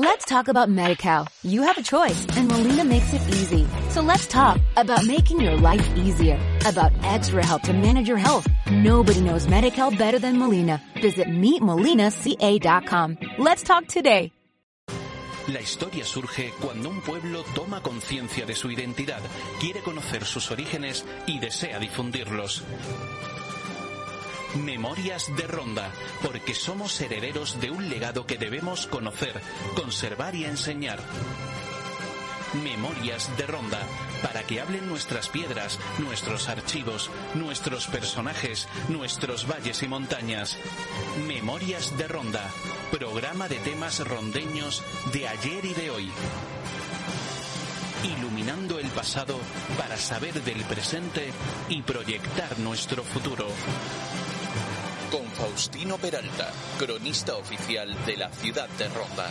Let's talk about MediCal. You have a choice and Molina makes it easy. So let's talk about making your life easier, about extra help to manage your health. Nobody knows MediCal better than Molina. Visit meetmolinaca.com. Let's talk today. La historia surge cuando un pueblo toma conciencia de su identidad, quiere conocer sus orígenes y desea difundirlos. Memorias de Ronda, porque somos herederos de un legado que debemos conocer, conservar y enseñar. Memorias de Ronda, para que hablen nuestras piedras, nuestros archivos, nuestros personajes, nuestros valles y montañas. Memorias de Ronda, programa de temas rondeños de ayer y de hoy. Iluminando el pasado para saber del presente y proyectar nuestro futuro. Faustino Peralta, cronista oficial de la ciudad de Ronda.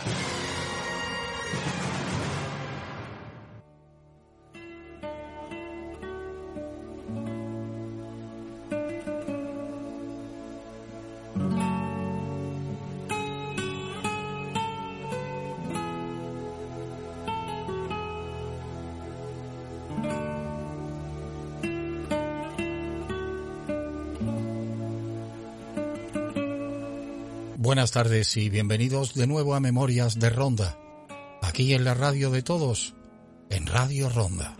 Buenas tardes y bienvenidos de nuevo a Memorias de Ronda, aquí en la radio de todos, en Radio Ronda.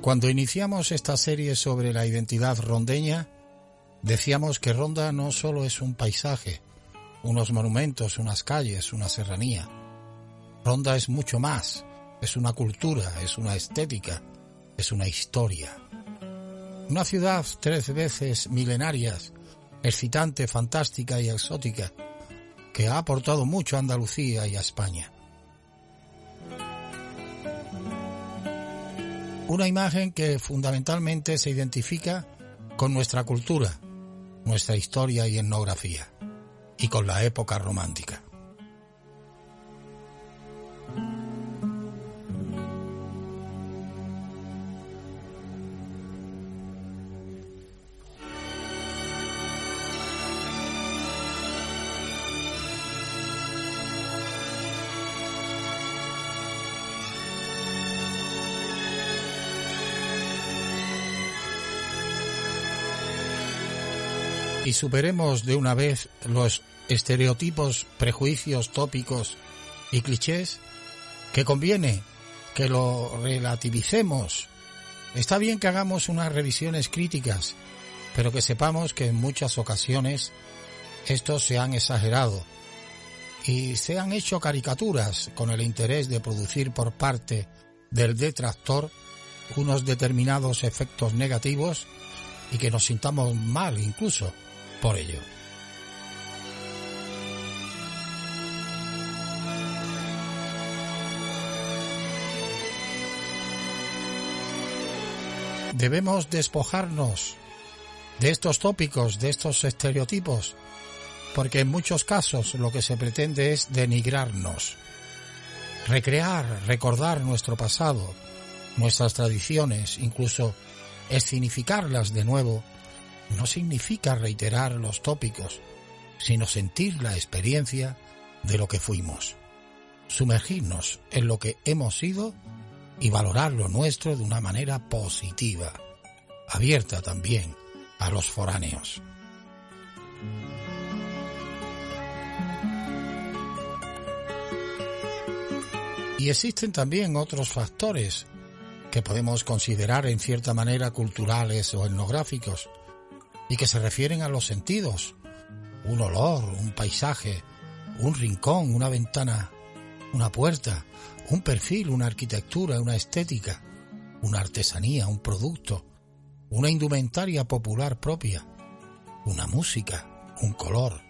Cuando iniciamos esta serie sobre la identidad rondeña, decíamos que Ronda no solo es un paisaje, unos monumentos, unas calles, una serranía. Ronda es mucho más, es una cultura, es una estética, es una historia. Una ciudad tres veces milenarias, excitante, fantástica y exótica, que ha aportado mucho a Andalucía y a España. Una imagen que fundamentalmente se identifica con nuestra cultura, nuestra historia y etnografía, y con la época romántica. Y superemos de una vez los estereotipos, prejuicios, tópicos y clichés, que conviene que lo relativicemos. Está bien que hagamos unas revisiones críticas, pero que sepamos que en muchas ocasiones estos se han exagerado y se han hecho caricaturas con el interés de producir por parte del detractor unos determinados efectos negativos y que nos sintamos mal incluso por ello. Debemos despojarnos de estos tópicos, de estos estereotipos, porque en muchos casos lo que se pretende es denigrarnos, recrear, recordar nuestro pasado, nuestras tradiciones, incluso escenificarlas de nuevo no significa reiterar los tópicos, sino sentir la experiencia de lo que fuimos, sumergirnos en lo que hemos sido y valorar lo nuestro de una manera positiva, abierta también a los foráneos. Y existen también otros factores que podemos considerar en cierta manera culturales o etnográficos, y que se refieren a los sentidos. Un olor, un paisaje, un rincón, una ventana, una puerta, un perfil, una arquitectura, una estética, una artesanía, un producto, una indumentaria popular propia, una música, un color,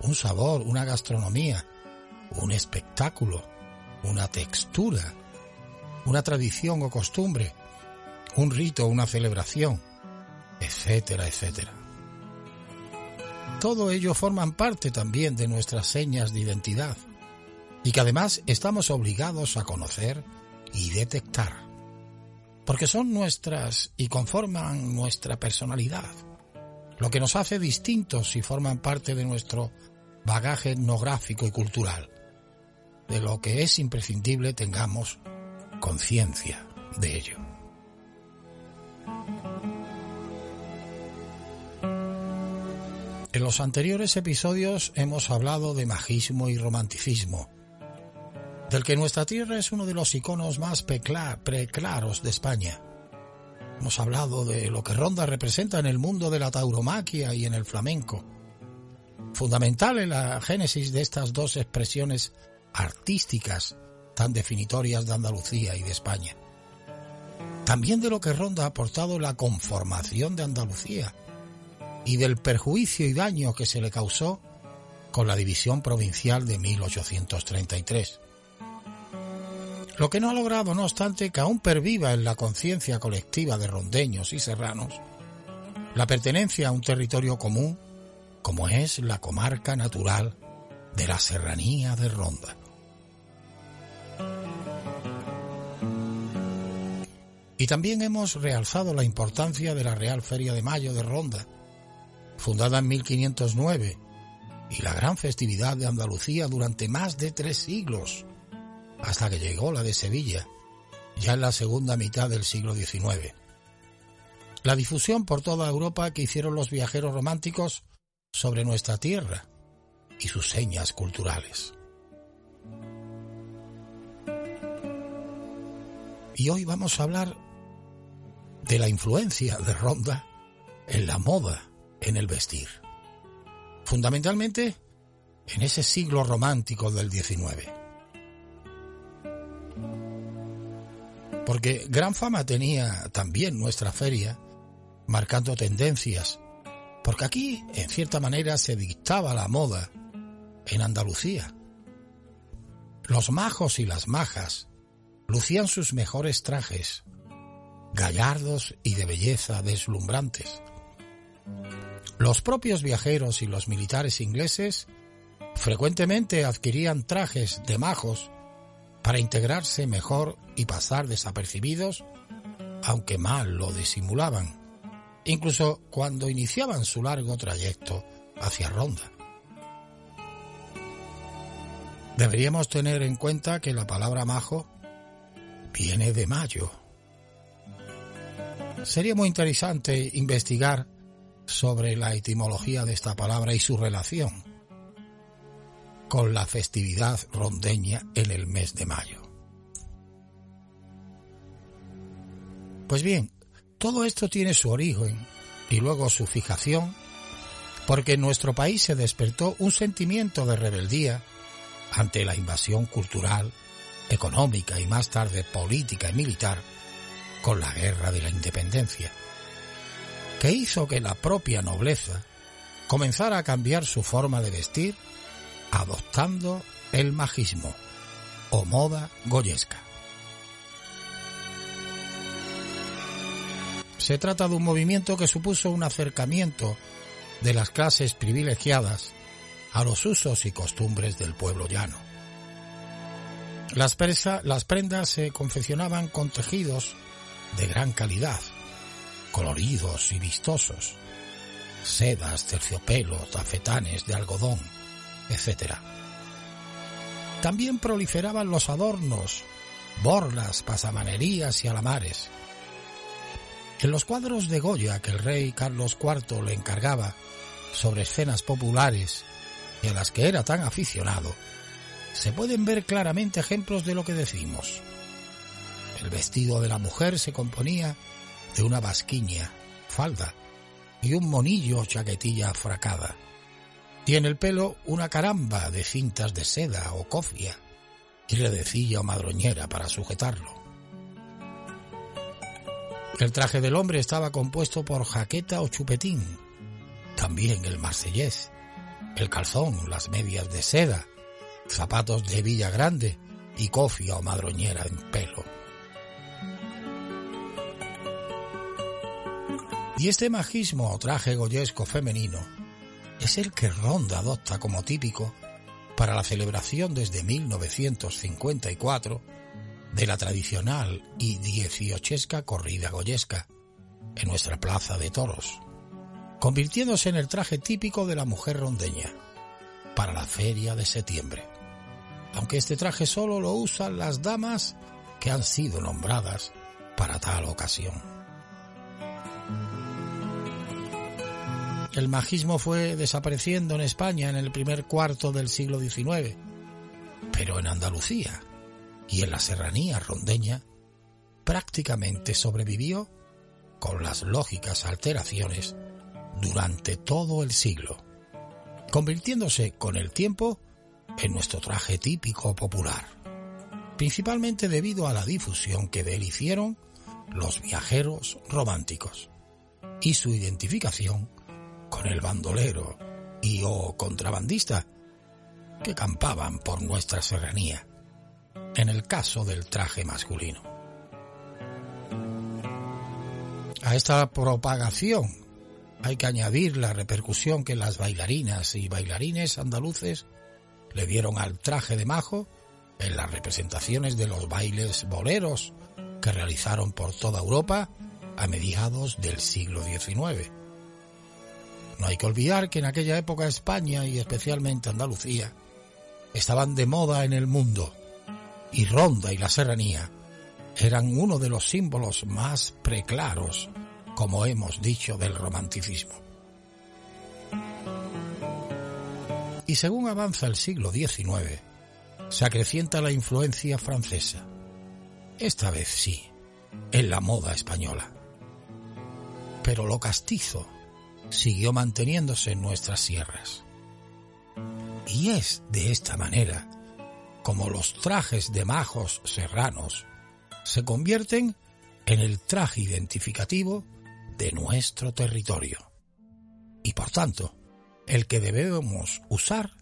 un sabor, una gastronomía, un espectáculo, una textura, una tradición o costumbre, un rito, una celebración, etcétera, etcétera. Todo ello forman parte también de nuestras señas de identidad y que además estamos obligados a conocer y detectar, porque son nuestras y conforman nuestra personalidad, lo que nos hace distintos y forman parte de nuestro bagaje etnográfico y cultural, de lo que es imprescindible tengamos conciencia de ello. En los anteriores episodios hemos hablado de magismo y romanticismo, del que nuestra tierra es uno de los iconos más preclaros de España. Hemos hablado de lo que Ronda representa en el mundo de la tauromaquia y en el flamenco. Fundamental en la génesis de estas dos expresiones artísticas tan definitorias de Andalucía y de España. También de lo que Ronda ha aportado la conformación de Andalucía y del perjuicio y daño que se le causó con la división provincial de 1833. Lo que no ha logrado, no obstante, que aún perviva en la conciencia colectiva de rondeños y serranos la pertenencia a un territorio común como es la comarca natural de la serranía de Ronda. Y también hemos realzado la importancia de la Real Feria de Mayo de Ronda, fundada en 1509, y la gran festividad de Andalucía durante más de tres siglos, hasta que llegó la de Sevilla, ya en la segunda mitad del siglo XIX. La difusión por toda Europa que hicieron los viajeros románticos sobre nuestra tierra y sus señas culturales. Y hoy vamos a hablar de la influencia de Ronda en la moda en el vestir. Fundamentalmente en ese siglo romántico del XIX. Porque gran fama tenía también nuestra feria, marcando tendencias, porque aquí, en cierta manera, se dictaba la moda en Andalucía. Los majos y las majas lucían sus mejores trajes, gallardos y de belleza deslumbrantes. Los propios viajeros y los militares ingleses frecuentemente adquirían trajes de majos para integrarse mejor y pasar desapercibidos, aunque mal lo disimulaban, incluso cuando iniciaban su largo trayecto hacia Ronda. Deberíamos tener en cuenta que la palabra majo viene de mayo. Sería muy interesante investigar sobre la etimología de esta palabra y su relación con la festividad rondeña en el mes de mayo. Pues bien, todo esto tiene su origen y luego su fijación porque en nuestro país se despertó un sentimiento de rebeldía ante la invasión cultural, económica y más tarde política y militar con la guerra de la independencia que hizo que la propia nobleza comenzara a cambiar su forma de vestir adoptando el majismo o moda goyesca. Se trata de un movimiento que supuso un acercamiento de las clases privilegiadas a los usos y costumbres del pueblo llano. Las, las prendas se confeccionaban con tejidos de gran calidad, coloridos y vistosos, sedas, terciopelo, tafetanes de algodón, etc. También proliferaban los adornos, borlas, pasamanerías y alamares. En los cuadros de Goya que el rey Carlos IV le encargaba sobre escenas populares y a las que era tan aficionado, se pueden ver claramente ejemplos de lo que decimos. El vestido de la mujer se componía de una basquiña, falda y un monillo o chaquetilla fracada. Tiene el pelo una caramba de cintas de seda o cofia y redecilla o madroñera para sujetarlo. El traje del hombre estaba compuesto por jaqueta o chupetín, también el marsellés, el calzón, las medias de seda, zapatos de villa grande y cofia o madroñera en pelo. Y este majismo o traje goyesco femenino es el que Ronda adopta como típico para la celebración desde 1954 de la tradicional y dieciochesca corrida goyesca en nuestra plaza de toros, convirtiéndose en el traje típico de la mujer rondeña para la feria de septiembre. Aunque este traje solo lo usan las damas que han sido nombradas para tal ocasión. El majismo fue desapareciendo en España en el primer cuarto del siglo XIX, pero en Andalucía y en la serranía rondeña prácticamente sobrevivió con las lógicas alteraciones durante todo el siglo, convirtiéndose con el tiempo en nuestro traje típico popular, principalmente debido a la difusión que de él hicieron los viajeros románticos y su identificación con el bandolero y o contrabandista que campaban por nuestra serranía, en el caso del traje masculino. A esta propagación hay que añadir la repercusión que las bailarinas y bailarines andaluces le dieron al traje de majo en las representaciones de los bailes boleros que realizaron por toda Europa a mediados del siglo XIX. No hay que olvidar que en aquella época España y especialmente Andalucía estaban de moda en el mundo y Ronda y la Serranía eran uno de los símbolos más preclaros, como hemos dicho, del romanticismo. Y según avanza el siglo XIX, se acrecienta la influencia francesa. Esta vez sí, en la moda española. Pero lo castizo siguió manteniéndose en nuestras sierras. Y es de esta manera como los trajes de majos serranos se convierten en el traje identificativo de nuestro territorio. Y por tanto, el que debemos usar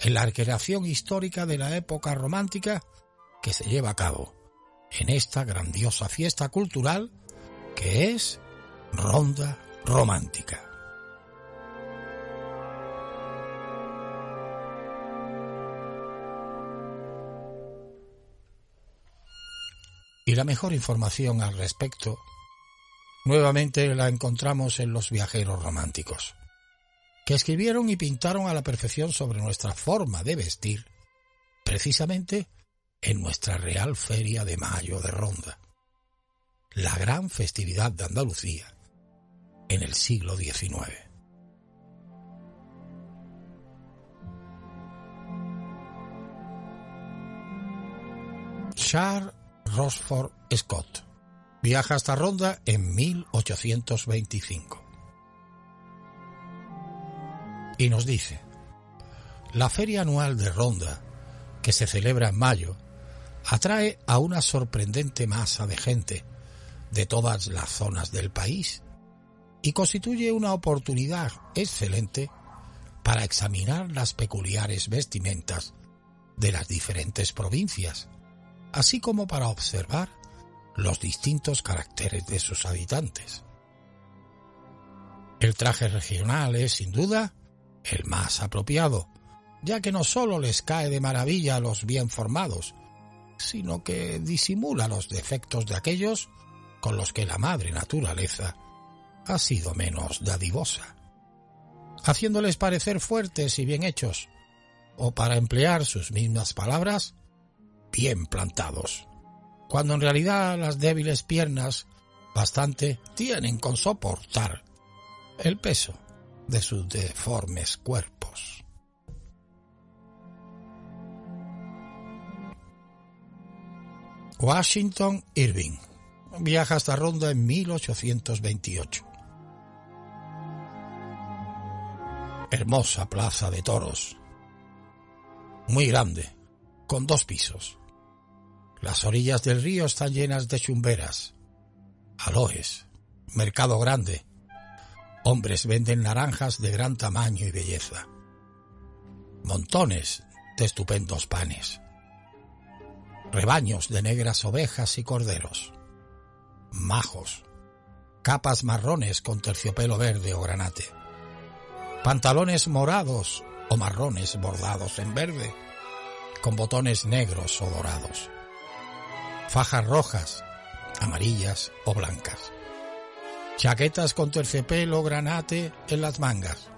en la recreación histórica de la época romántica que se lleva a cabo en esta grandiosa fiesta cultural que es Ronda Romántica. Y la mejor información al respecto nuevamente la encontramos en los viajeros románticos que escribieron y pintaron a la perfección sobre nuestra forma de vestir, precisamente en nuestra Real Feria de Mayo de Ronda, la gran festividad de Andalucía en el siglo XIX. Charles Rosford Scott. Viaja hasta Ronda en 1825 y nos dice, la feria anual de Ronda, que se celebra en mayo, atrae a una sorprendente masa de gente de todas las zonas del país y constituye una oportunidad excelente para examinar las peculiares vestimentas de las diferentes provincias, así como para observar los distintos caracteres de sus habitantes. El traje regional es, sin duda, el más apropiado, ya que no sólo les cae de maravilla a los bien formados, sino que disimula los defectos de aquellos con los que la madre naturaleza ha sido menos dadivosa, haciéndoles parecer fuertes y bien hechos, o para emplear sus mismas palabras, bien plantados, cuando en realidad las débiles piernas bastante tienen con soportar el peso de sus deformes cuerpos. Washington Irving viaja hasta Ronda en 1828. Hermosa plaza de toros, muy grande, con dos pisos. Las orillas del río están llenas de chumberas, aloes, mercado grande, Hombres venden naranjas de gran tamaño y belleza. Montones de estupendos panes. Rebaños de negras ovejas y corderos. Majos. Capas marrones con terciopelo verde o granate. Pantalones morados o marrones bordados en verde, con botones negros o dorados. Fajas rojas, amarillas o blancas. Chaquetas con terciopelo granate en las mangas,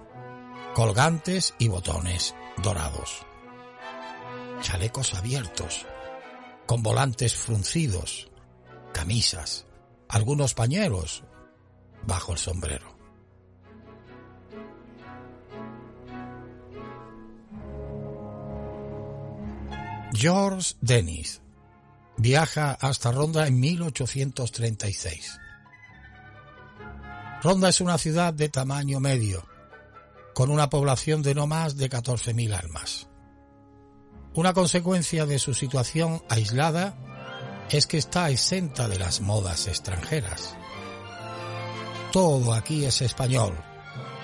colgantes y botones dorados, chalecos abiertos, con volantes fruncidos, camisas, algunos pañuelos bajo el sombrero. George Dennis viaja hasta Ronda en 1836. Ronda es una ciudad de tamaño medio, con una población de no más de 14.000 almas. Una consecuencia de su situación aislada es que está exenta de las modas extranjeras. Todo aquí es español.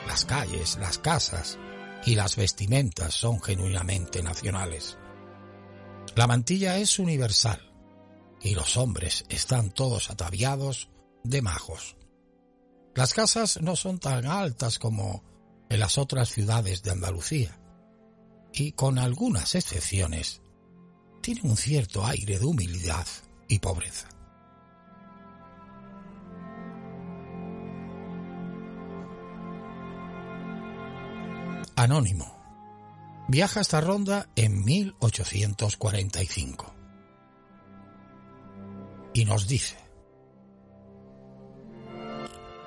Las calles, las casas y las vestimentas son genuinamente nacionales. La mantilla es universal y los hombres están todos ataviados de majos. Las casas no son tan altas como en las otras ciudades de Andalucía y con algunas excepciones tienen un cierto aire de humildad y pobreza. Anónimo. Viaja hasta Ronda en 1845. Y nos dice,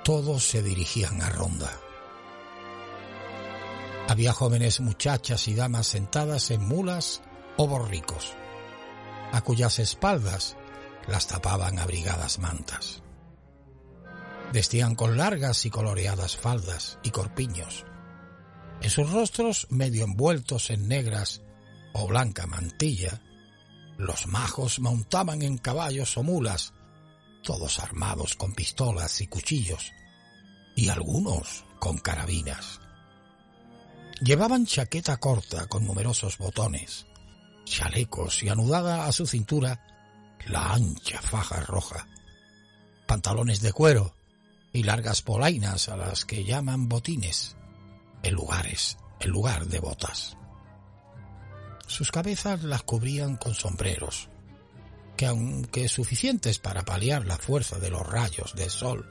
todos se dirigían a Ronda. Había jóvenes muchachas y damas sentadas en mulas o borricos, a cuyas espaldas las tapaban abrigadas mantas. Vestían con largas y coloreadas faldas y corpiños, en sus rostros, medio envueltos en negras o blanca mantilla, los majos montaban en caballos o mulas, todos armados con pistolas y cuchillos, y algunos con carabinas. Llevaban chaqueta corta con numerosos botones, chalecos y anudada a su cintura la ancha faja roja, pantalones de cuero y largas polainas a las que llaman botines en lugares, en lugar de botas. Sus cabezas las cubrían con sombreros, que aunque suficientes para paliar la fuerza de los rayos del sol,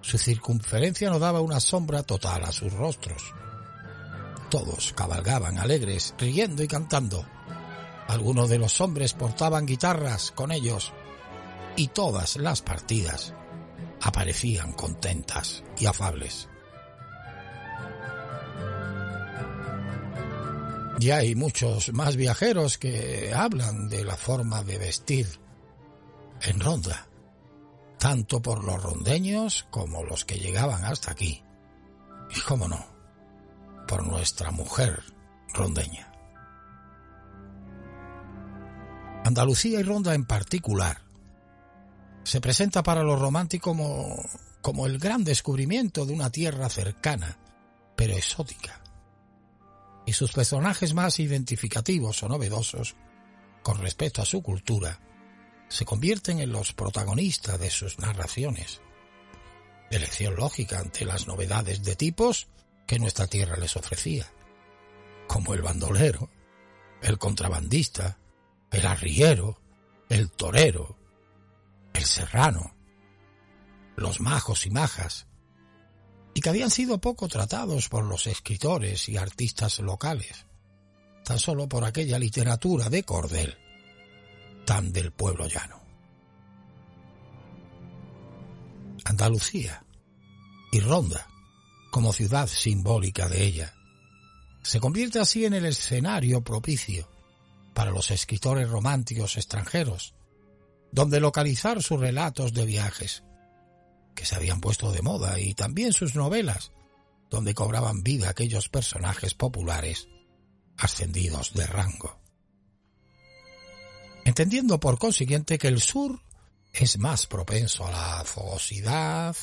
su circunferencia no daba una sombra total a sus rostros. Todos cabalgaban alegres, riendo y cantando. Algunos de los hombres portaban guitarras con ellos y todas las partidas aparecían contentas y afables. Y hay muchos más viajeros que hablan de la forma de vestir en Ronda, tanto por los rondeños como los que llegaban hasta aquí. Y cómo no, por nuestra mujer rondeña. Andalucía y Ronda en particular se presenta para los románticos como, como el gran descubrimiento de una tierra cercana, pero exótica y sus personajes más identificativos o novedosos con respecto a su cultura se convierten en los protagonistas de sus narraciones. Elección lógica ante las novedades de tipos que nuestra tierra les ofrecía, como el bandolero, el contrabandista, el arriero, el torero, el serrano, los majos y majas, y que habían sido poco tratados por los escritores y artistas locales, tan solo por aquella literatura de cordel, tan del pueblo llano. Andalucía y Ronda, como ciudad simbólica de ella, se convierte así en el escenario propicio para los escritores románticos extranjeros, donde localizar sus relatos de viajes, que se habían puesto de moda y también sus novelas, donde cobraban vida aquellos personajes populares ascendidos de rango. Entendiendo por consiguiente que el sur es más propenso a la fogosidad,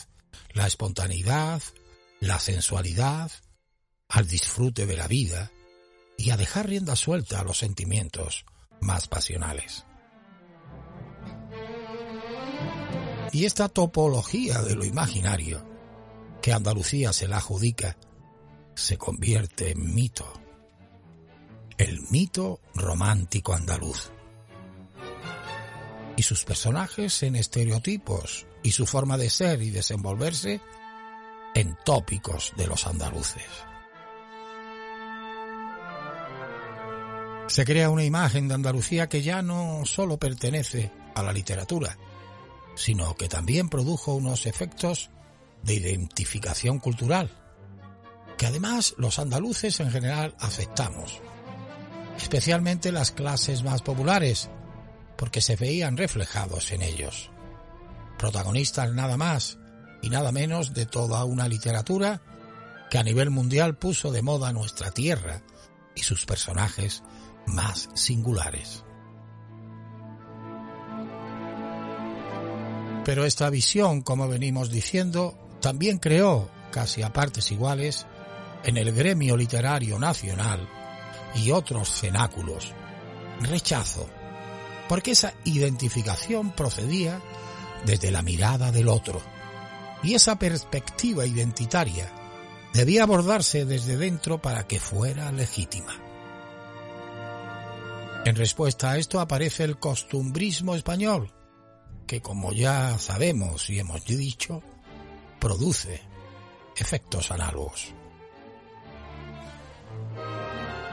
la espontaneidad, la sensualidad, al disfrute de la vida y a dejar rienda suelta a los sentimientos más pasionales. Y esta topología de lo imaginario que Andalucía se la adjudica se convierte en mito. El mito romántico andaluz. y sus personajes en estereotipos y su forma de ser y desenvolverse en tópicos de los andaluces. Se crea una imagen de Andalucía que ya no solo pertenece a la literatura, sino que también produjo unos efectos de identificación cultural, que además los andaluces en general aceptamos, especialmente las clases más populares, porque se veían reflejados en ellos, protagonistas nada más y nada menos de toda una literatura que a nivel mundial puso de moda nuestra tierra y sus personajes más singulares. Pero esta visión, como venimos diciendo, también creó, casi a partes iguales, en el gremio literario nacional y otros cenáculos, rechazo, porque esa identificación procedía desde la mirada del otro, y esa perspectiva identitaria debía abordarse desde dentro para que fuera legítima. En respuesta a esto aparece el costumbrismo español, que como ya sabemos y hemos dicho, produce efectos análogos.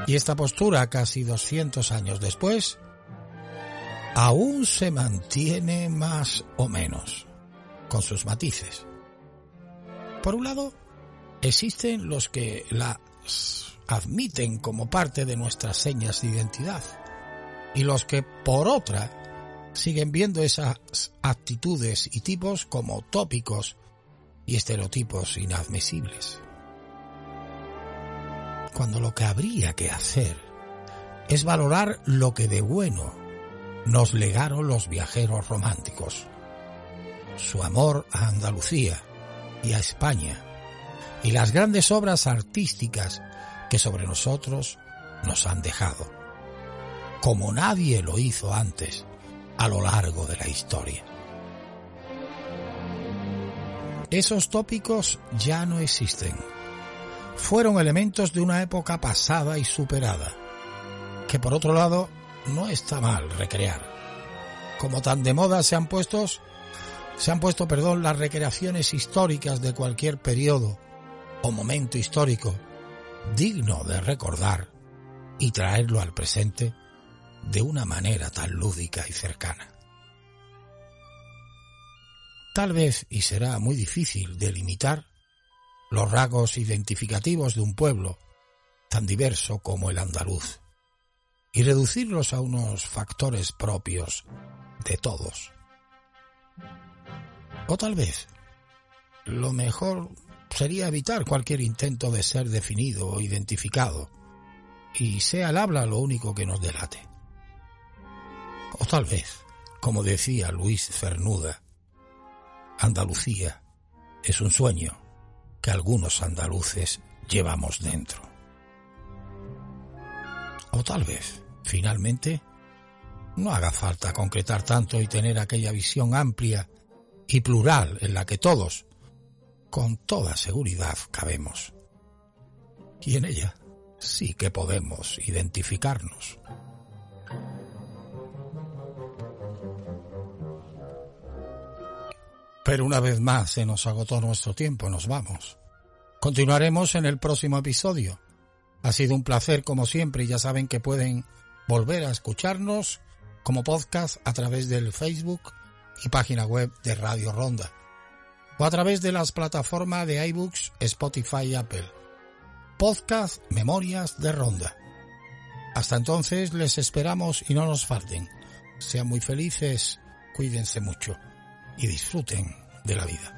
Y esta postura, casi 200 años después, aún se mantiene más o menos, con sus matices. Por un lado, existen los que la admiten como parte de nuestras señas de identidad y los que, por otra, siguen viendo esas actitudes y tipos como tópicos y estereotipos inadmisibles. Cuando lo que habría que hacer es valorar lo que de bueno nos legaron los viajeros románticos, su amor a Andalucía y a España, y las grandes obras artísticas que sobre nosotros nos han dejado, como nadie lo hizo antes a lo largo de la historia. Esos tópicos ya no existen. Fueron elementos de una época pasada y superada, que por otro lado no está mal recrear. Como tan de moda se han puesto, se han puesto, perdón, las recreaciones históricas de cualquier periodo o momento histórico digno de recordar y traerlo al presente de una manera tan lúdica y cercana. Tal vez, y será muy difícil delimitar, los rasgos identificativos de un pueblo tan diverso como el andaluz y reducirlos a unos factores propios de todos. O tal vez lo mejor sería evitar cualquier intento de ser definido o identificado y sea el habla lo único que nos delate. O tal vez, como decía Luis Cernuda, Andalucía es un sueño que algunos andaluces llevamos dentro. O tal vez, finalmente, no haga falta concretar tanto y tener aquella visión amplia y plural en la que todos, con toda seguridad, cabemos. Y en ella sí que podemos identificarnos. Pero una vez más se nos agotó nuestro tiempo, nos vamos. Continuaremos en el próximo episodio. Ha sido un placer como siempre y ya saben que pueden volver a escucharnos como podcast a través del Facebook y página web de Radio Ronda o a través de las plataformas de iBooks, Spotify y Apple. Podcast Memorias de Ronda. Hasta entonces les esperamos y no nos falten. Sean muy felices, cuídense mucho y disfruten de la vida.